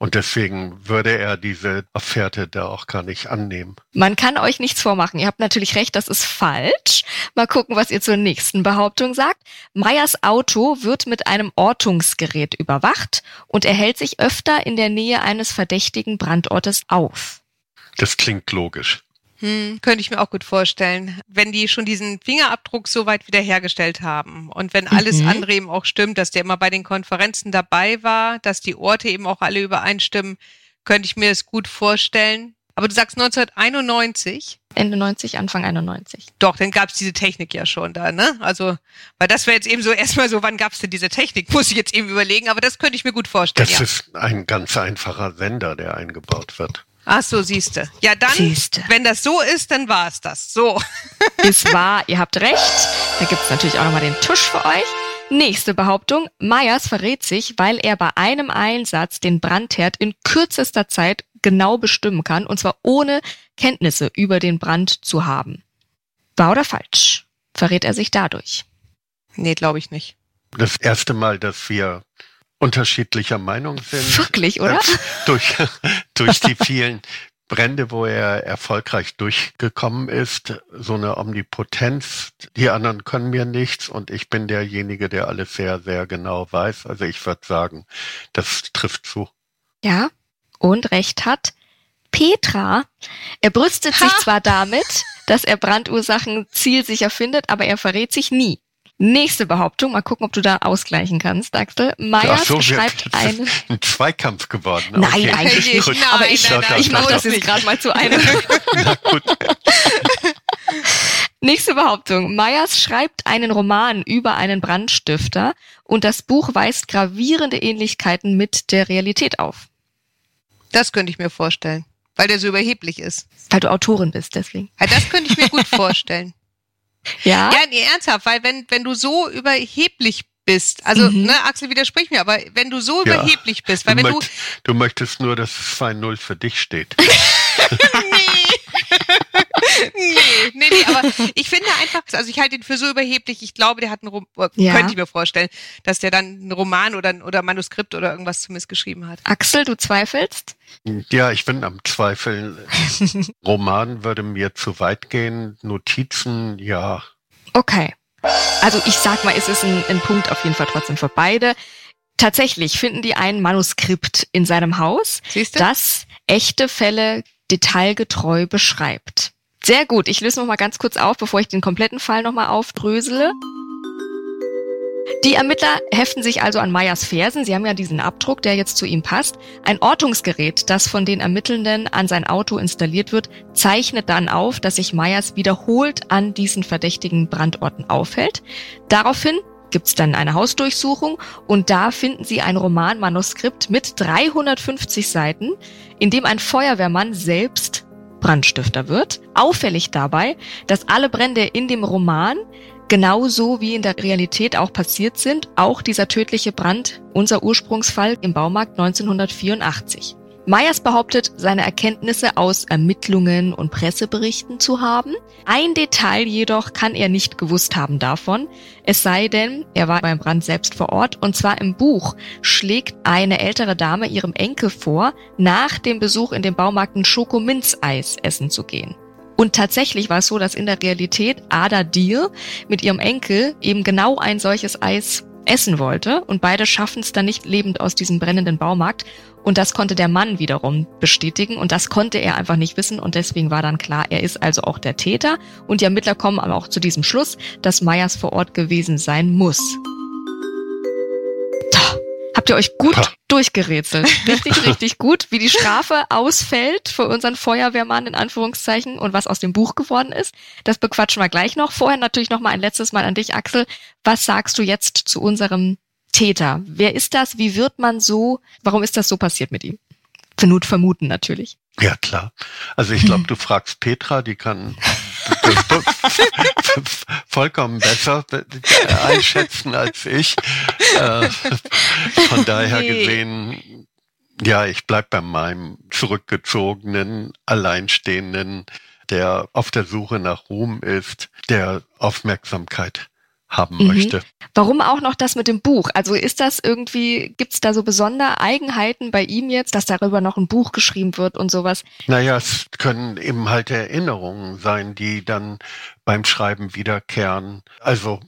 Und deswegen würde er diese Offerte da auch gar nicht annehmen. Man kann euch nichts vormachen. Ihr habt natürlich recht, das ist falsch. Mal gucken, was ihr zur nächsten Behauptung sagt. Meyers Auto wird mit einem Ortungsgerät überwacht und er hält sich öfter in der Nähe eines verdächtigen Brandortes auf. Das klingt logisch. Hm, könnte ich mir auch gut vorstellen. Wenn die schon diesen Fingerabdruck so weit wiederhergestellt haben und wenn alles Mhm. andere eben auch stimmt, dass der immer bei den Konferenzen dabei war, dass die Orte eben auch alle übereinstimmen, könnte ich mir das gut vorstellen. Aber du sagst 1991? Ende 90, Anfang 91. Doch, dann gab's diese Technik ja schon da, ne? Also, weil das wäre jetzt eben so erstmal so, wann gab's denn diese Technik? Muss ich jetzt eben überlegen, aber das könnte ich mir gut vorstellen. Das ja. ist ein ganz einfacher Sender, der eingebaut wird. Ach so, siehste. Ja, dann, Siehste. wenn das so ist, dann war es das. So. Ist wahr, ihr habt recht. Da gibt's natürlich auch nochmal den Tusch für euch. Nächste Behauptung. Meyers verrät sich, weil er bei einem Einsatz den Brandherd in kürzester Zeit genau bestimmen kann, und zwar ohne Kenntnisse über den Brand zu haben. Wahr oder falsch? Verrät er sich dadurch? Nee, glaube ich nicht. Das erste Mal, dass wir unterschiedlicher Meinung sind. Wirklich, oder? Durch, durch die vielen Brände, wo er erfolgreich durchgekommen ist, so eine Omnipotenz. Die anderen können mir nichts und ich bin derjenige, der alles sehr, sehr genau weiß. Also ich würde sagen, das trifft zu. Ja. Und recht hat Petra. Er brüstet sich Ha! zwar damit, dass er Brandursachen zielsicher findet, aber er verrät sich nie. Nächste Behauptung, mal gucken, ob du da ausgleichen kannst, Axel. Meyers so, schreibt das eine. ist ein Zweikampf geworden. Nein, Okay. eigentlich nicht. Gut. aber ich, Nein, nein, nein, ich mache nein, das nein. jetzt gerade mal zu einem. Na gut. Nächste Behauptung. Meyers schreibt einen Roman über einen Brandstifter und das Buch weist gravierende Ähnlichkeiten mit der Realität auf. Das könnte ich mir vorstellen, weil der so überheblich ist. Weil du Autorin bist, deswegen. Ja, das könnte ich mir gut vorstellen. Ja? Ja, nee, ernsthaft, weil wenn, wenn du so überheblich bist, also, Mhm. ne, Axel widerspricht mir, aber wenn du so Ja. überheblich bist, weil wenn du, möcht- du möchtest nur, dass es 2-0 für dich steht. nee, nee, nee, aber ich finde einfach, also ich halte ihn für so überheblich, ich glaube, der hat einen, Rom äh, Ja. könnte ich mir vorstellen, dass der dann einen Roman oder, ein- oder Manuskript oder irgendwas zumindest geschrieben hat. Axel, du zweifelst? Ja, ich bin am Zweifeln. Roman würde mir zu weit gehen. Notizen, ja. Okay. Also ich sag mal, es ist ein, ein Punkt auf jeden Fall trotzdem für beide. Tatsächlich finden die ein Manuskript in seinem Haus, Siehst du? das echte Fälle detailgetreu beschreibt. Sehr gut. Ich löse noch mal ganz kurz auf, bevor ich den kompletten Fall noch mal aufdrösele. Die Ermittler heften sich also an Meyers Fersen. Sie haben ja diesen Abdruck, der jetzt zu ihm passt. Ein Ortungsgerät, das von den Ermittelnden an sein Auto installiert wird, zeichnet dann auf, dass sich Meyers wiederholt an diesen verdächtigen Brandorten aufhält. Daraufhin gibt's dann eine Hausdurchsuchung und da finden sie ein Romanmanuskript mit 350 Seiten, in dem ein Feuerwehrmann selbst Brandstifter wird. Auffällig dabei, dass alle Brände in dem Roman genauso wie in der Realität auch passiert sind, auch dieser tödliche Brand, unser Ursprungsfall im Baumarkt 1984. Meyers behauptet, seine Erkenntnisse aus Ermittlungen und Presseberichten zu haben. Ein Detail jedoch kann er nicht gewusst haben davon, es sei denn, er war beim Brand selbst vor Ort und zwar im Buch schlägt eine ältere Dame ihrem Enkel vor, nach dem Besuch in dem Baumarkt ein Schokominzeis essen zu gehen. Und tatsächlich war es so, dass in der Realität Ada Deer mit ihrem Enkel eben genau ein solches Eis essen wollte und beide schaffen es dann nicht lebend aus diesem brennenden Baumarkt und das konnte der Mann wiederum bestätigen und das konnte er einfach nicht wissen und deswegen war dann klar, er ist also auch der Täter und die Ermittler kommen aber auch zu diesem Schluss, dass Meyers vor Ort gewesen sein muss. Habt ihr euch gut Ha. durchgerätselt? Richtig, richtig gut, wie die Strafe ausfällt für unseren Feuerwehrmann in Anführungszeichen und was aus dem Buch geworden ist. Das bequatschen wir gleich noch. Vorher natürlich noch mal ein letztes Mal an dich, Axel. Was sagst du jetzt zu unserem Täter? Wer ist das? Wie wird man so? Warum ist das so passiert mit ihm? Vernut vermuten natürlich. Ja, klar. Also ich glaube, du fragst Petra, die kann vollkommen besser einschätzen als ich. Äh, Von daher Nee. gesehen, ja, ich bleib bei meinem zurückgezogenen, alleinstehenden, der auf der Suche nach Ruhm ist, der Aufmerksamkeit haben mhm. möchte. Warum auch noch das mit dem Buch? Also ist das irgendwie, gibt es da so besondere Eigenheiten bei ihm jetzt, dass darüber noch ein Buch geschrieben wird und sowas? Naja, es können eben halt Erinnerungen sein, die dann beim Schreiben wiederkehren. Also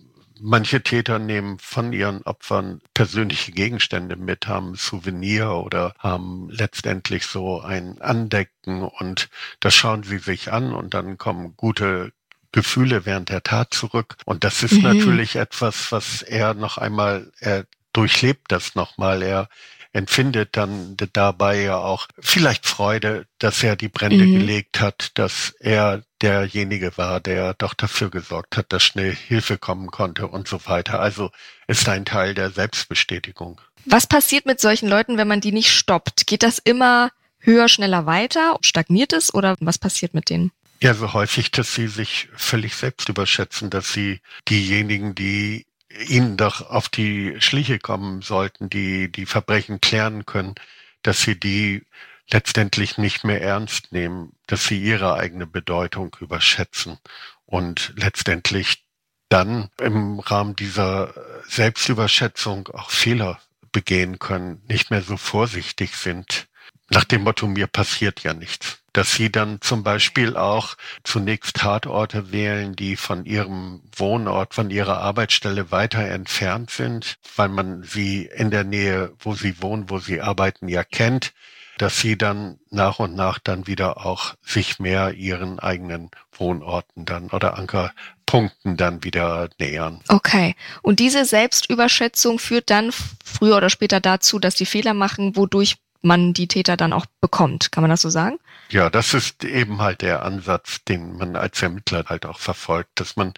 Manche Täter nehmen von ihren Opfern persönliche Gegenstände mit, haben Souvenir oder haben letztendlich so ein Andecken und das schauen sie sich an und dann kommen gute Gefühle während der Tat zurück. Und das ist mhm. natürlich etwas, was er noch einmal, er durchlebt das nochmal. Er empfindet dann dabei ja auch vielleicht Freude, dass er die Brände mhm. gelegt hat, dass er derjenige war, der doch dafür gesorgt hat, dass schnell Hilfe kommen konnte und so weiter. Also ist ein Teil der Selbstbestätigung. Was passiert mit solchen Leuten, wenn man die nicht stoppt? Geht das immer höher, schneller weiter? Stagniert es oder was passiert mit denen? Ja, so häufig, dass sie sich völlig selbst überschätzen, dass sie diejenigen, die ihnen doch auf die Schliche kommen sollten, die die Verbrechen klären können, dass sie die letztendlich nicht mehr ernst nehmen, dass sie ihre eigene Bedeutung überschätzen und letztendlich dann im Rahmen dieser Selbstüberschätzung auch Fehler begehen können, nicht mehr so vorsichtig sind. Nach dem Motto, mir passiert ja nichts dass sie dann zum Beispiel auch zunächst Tatorte wählen, die von ihrem Wohnort, von ihrer Arbeitsstelle weiter entfernt sind, weil man sie in der Nähe, wo sie wohnen, wo sie arbeiten, ja kennt, dass sie dann nach und nach dann wieder auch sich mehr ihren eigenen Wohnorten dann oder Ankerpunkten dann wieder nähern. Okay. Und diese Selbstüberschätzung führt dann früher oder später dazu, dass die Fehler machen, wodurch man die Täter dann auch bekommt. Kann man das so sagen? Ja, das ist eben halt der Ansatz, den man als Ermittler halt auch verfolgt, dass man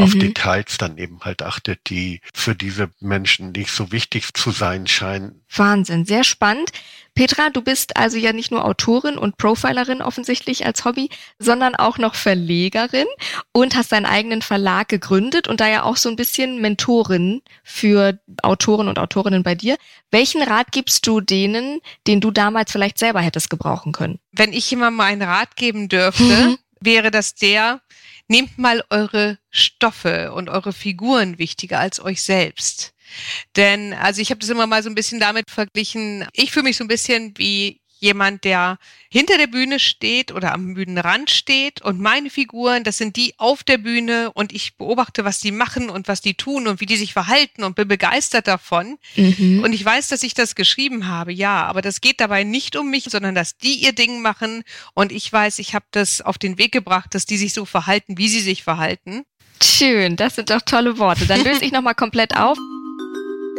auf mhm. Details dann eben halt achtet, die für diese Menschen nicht so wichtig zu sein scheinen. Wahnsinn, sehr spannend. Petra, du bist also ja nicht nur Autorin und Profilerin offensichtlich als Hobby, sondern auch noch Verlegerin und hast deinen eigenen Verlag gegründet und da ja auch so ein bisschen Mentorin für Autoren und Autorinnen bei dir. Welchen Rat gibst du denen, den du damals vielleicht selber hättest gebrauchen können? Wenn ich jemandem einen Rat geben dürfte, wäre das der, nehmt mal eure Stoffe und eure Figuren wichtiger als euch selbst. Denn, also ich habe das immer mal so ein bisschen damit verglichen, ich fühle mich so ein bisschen wie jemand, der hinter der Bühne steht oder am Bühnenrand steht und meine Figuren, das sind die auf der Bühne und ich beobachte, was die machen und was die tun und wie die sich verhalten und bin begeistert davon. Mhm. Und ich weiß, dass ich das geschrieben habe, ja, aber das geht dabei nicht um mich, sondern dass die ihr Ding machen und ich weiß, ich habe das auf den Weg gebracht, dass die sich so verhalten, wie sie sich verhalten. Schön, das sind doch tolle Worte. Dann löse ich nochmal komplett auf.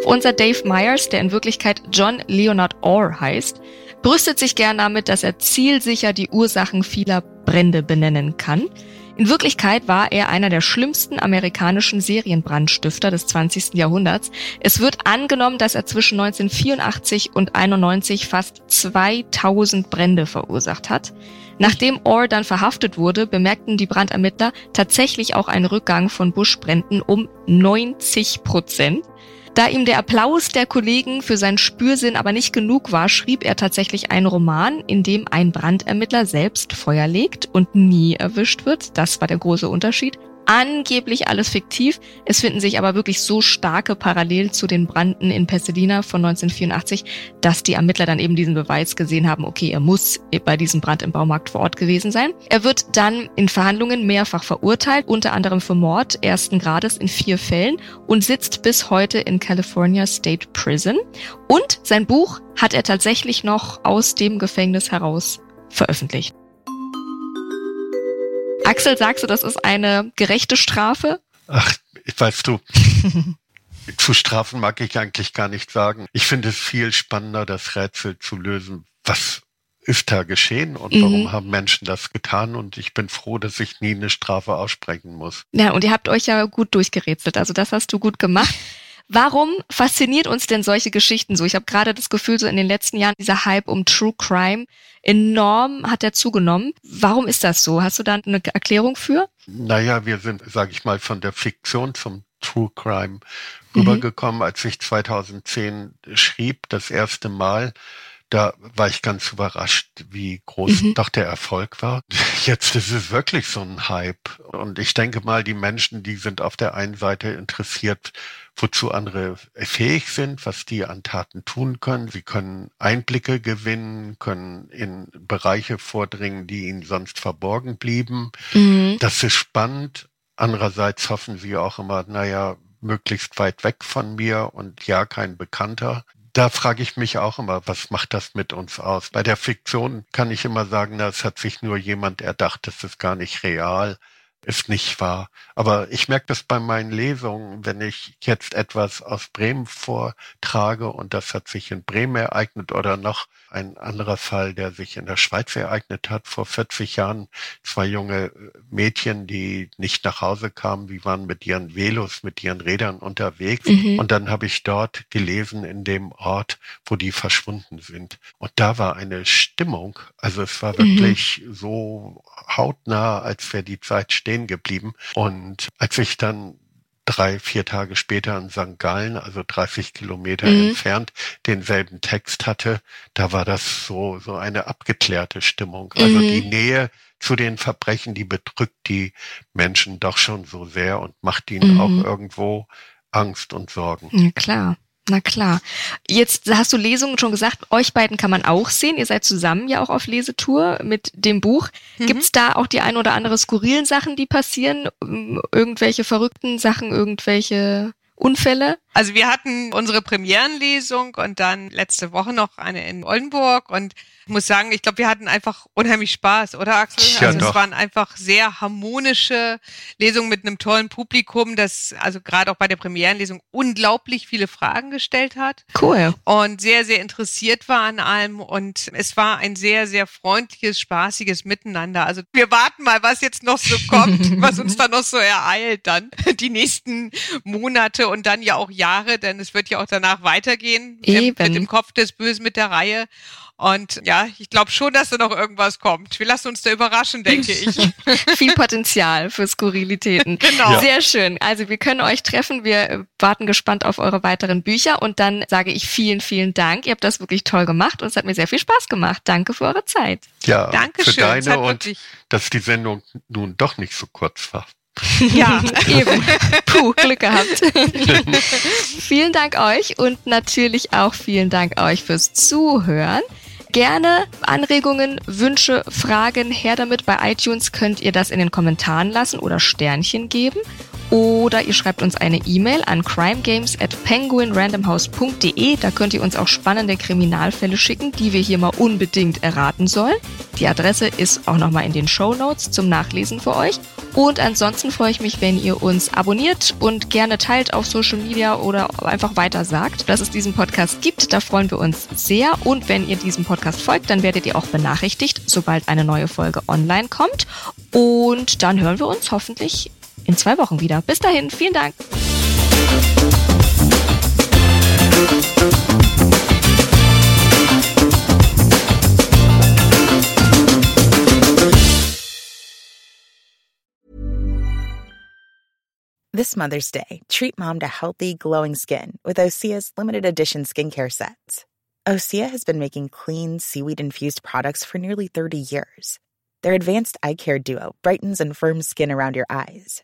Unser Dave Myers, der in Wirklichkeit John Leonard Orr heißt, brüstet sich gern damit, dass er zielsicher die Ursachen vieler Brände benennen kann. In Wirklichkeit war er einer der schlimmsten amerikanischen Serienbrandstifter des 20. Jahrhunderts. Es wird angenommen, dass er zwischen 1984 und 91 fast 2000 Brände verursacht hat. Nachdem Orr dann verhaftet wurde, bemerkten die Brandermittler tatsächlich auch einen Rückgang von Buschbränden um 90 Prozent. Da ihm der Applaus der Kollegen für seinen Spürsinn aber nicht genug war, schrieb er tatsächlich einen Roman, in dem ein Brandermittler selbst Feuer legt und nie erwischt wird. Das war der große Unterschied angeblich alles fiktiv. Es finden sich aber wirklich so starke Parallelen zu den Branden in Pasadena von 1984, dass die Ermittler dann eben diesen Beweis gesehen haben, okay, er muss bei diesem Brand im Baumarkt vor Ort gewesen sein. Er wird dann in Verhandlungen mehrfach verurteilt, unter anderem für Mord ersten Grades in vier Fällen und sitzt bis heute in California State Prison. Und sein Buch hat er tatsächlich noch aus dem Gefängnis heraus veröffentlicht. Axel, sagst du, das ist eine gerechte Strafe? Ach, weißt du, zu Strafen mag ich eigentlich gar nicht sagen. Ich finde es viel spannender, das Rätsel zu lösen. Was ist da geschehen und mhm. warum haben Menschen das getan? Und ich bin froh, dass ich nie eine Strafe aussprechen muss. Ja, und ihr habt euch ja gut durchgerätselt. Also das hast du gut gemacht. Warum fasziniert uns denn solche Geschichten so? Ich habe gerade das Gefühl, so in den letzten Jahren dieser Hype um True Crime enorm hat er zugenommen. Warum ist das so? Hast du da eine Erklärung für? Naja, wir sind, sage ich mal, von der Fiktion zum True Crime rübergekommen. Mhm. Als ich 2010 schrieb, das erste Mal, Da war ich ganz überrascht, wie groß mhm. doch der Erfolg war. Jetzt ist es wirklich so ein Hype. Und ich denke mal, die Menschen, die sind auf der einen Seite interessiert, wozu andere fähig sind, was die an Taten tun können. Sie können Einblicke gewinnen, können in Bereiche vordringen, die ihnen sonst verborgen blieben. Mhm. Das ist spannend. Andererseits hoffen sie auch immer, naja, möglichst weit weg von mir und ja, kein Bekannter. Da frage ich mich auch immer, was macht das mit uns aus? Bei der Fiktion kann ich immer sagen, na, es hat sich nur jemand erdacht, das ist gar nicht real ist nicht wahr. Aber ich merke das bei meinen Lesungen, wenn ich jetzt etwas aus Bremen vortrage und das hat sich in Bremen ereignet oder noch ein anderer Fall, der sich in der Schweiz ereignet hat, vor 40 Jahren, zwei junge äh, Mädchen, die nicht nach Hause kamen, die waren mit ihren Velos, mit ihren Rädern unterwegs. Mhm. Und dann habe ich dort gelesen in dem Ort, wo die verschwunden sind. Und da war eine Stimmung, also es war wirklich mhm. so hautnah, als wäre die Zeit stehen geblieben. Und als ich dann drei, vier Tage später in St. Gallen, also 30 Kilometer mhm. entfernt, denselben Text hatte, da war das so, so eine abgeklärte Stimmung. Also mhm. die Nähe zu den Verbrechen, die bedrückt die Menschen doch schon so sehr und macht ihnen mhm. auch irgendwo Angst und Sorgen. Ja, klar. Na klar. Jetzt hast du Lesungen schon gesagt, euch beiden kann man auch sehen. Ihr seid zusammen ja auch auf Lesetour mit dem Buch. Mhm. Gibt es da auch die ein oder andere skurrilen Sachen, die passieren? Irgendwelche verrückten Sachen, irgendwelche Unfälle? Also wir hatten unsere Premierenlesung und dann letzte Woche noch eine in Oldenburg und ich muss sagen, ich glaube, wir hatten einfach unheimlich Spaß, oder Axel? Ja, also doch. es waren einfach sehr harmonische Lesungen mit einem tollen Publikum, das also gerade auch bei der Premierenlesung unglaublich viele Fragen gestellt hat. Cool. Und sehr, sehr interessiert war an allem und es war ein sehr, sehr freundliches, spaßiges Miteinander. Also wir warten mal, was jetzt noch so kommt, was uns da noch so ereilt dann die nächsten Monate und dann ja auch Jahre, denn es wird ja auch danach weitergehen Eben. mit dem Kopf des Bösen mit der Reihe. Und ja, ich glaube schon, dass da noch irgendwas kommt. Wir lassen uns da überraschen, denke ich. Viel Potenzial für Skurrilitäten. Genau. Ja. Sehr schön. Also wir können euch treffen. Wir warten gespannt auf eure weiteren Bücher. Und dann sage ich vielen, vielen Dank. Ihr habt das wirklich toll gemacht und es hat mir sehr viel Spaß gemacht. Danke für eure Zeit. Ja, Dankeschön. für deine und dass die Sendung nun doch nicht so kurz war. Ja, eben. Puh, Glück gehabt. vielen Dank euch und natürlich auch vielen Dank euch fürs Zuhören. Gerne Anregungen, Wünsche, Fragen her damit. Bei iTunes könnt ihr das in den Kommentaren lassen oder Sternchen geben. Oder ihr schreibt uns eine E-Mail an crimegames at penguinrandomhouse.de. Da könnt ihr uns auch spannende Kriminalfälle schicken, die wir hier mal unbedingt erraten sollen. Die Adresse ist auch nochmal in den Show Notes zum Nachlesen für euch. Und ansonsten freue ich mich, wenn ihr uns abonniert und gerne teilt auf Social Media oder einfach weiter sagt, dass es diesen Podcast gibt. Da freuen wir uns sehr. Und wenn ihr diesem Podcast folgt, dann werdet ihr auch benachrichtigt, sobald eine neue Folge online kommt. Und dann hören wir uns hoffentlich in zwei Wochen wieder. Bis dahin, vielen Dank. This Mother's Day, treat mom to healthy, glowing skin with Osea's limited edition skincare sets. Osea has been making clean, seaweed infused products for nearly 30 years. Their advanced eye care duo brightens and firms skin around your eyes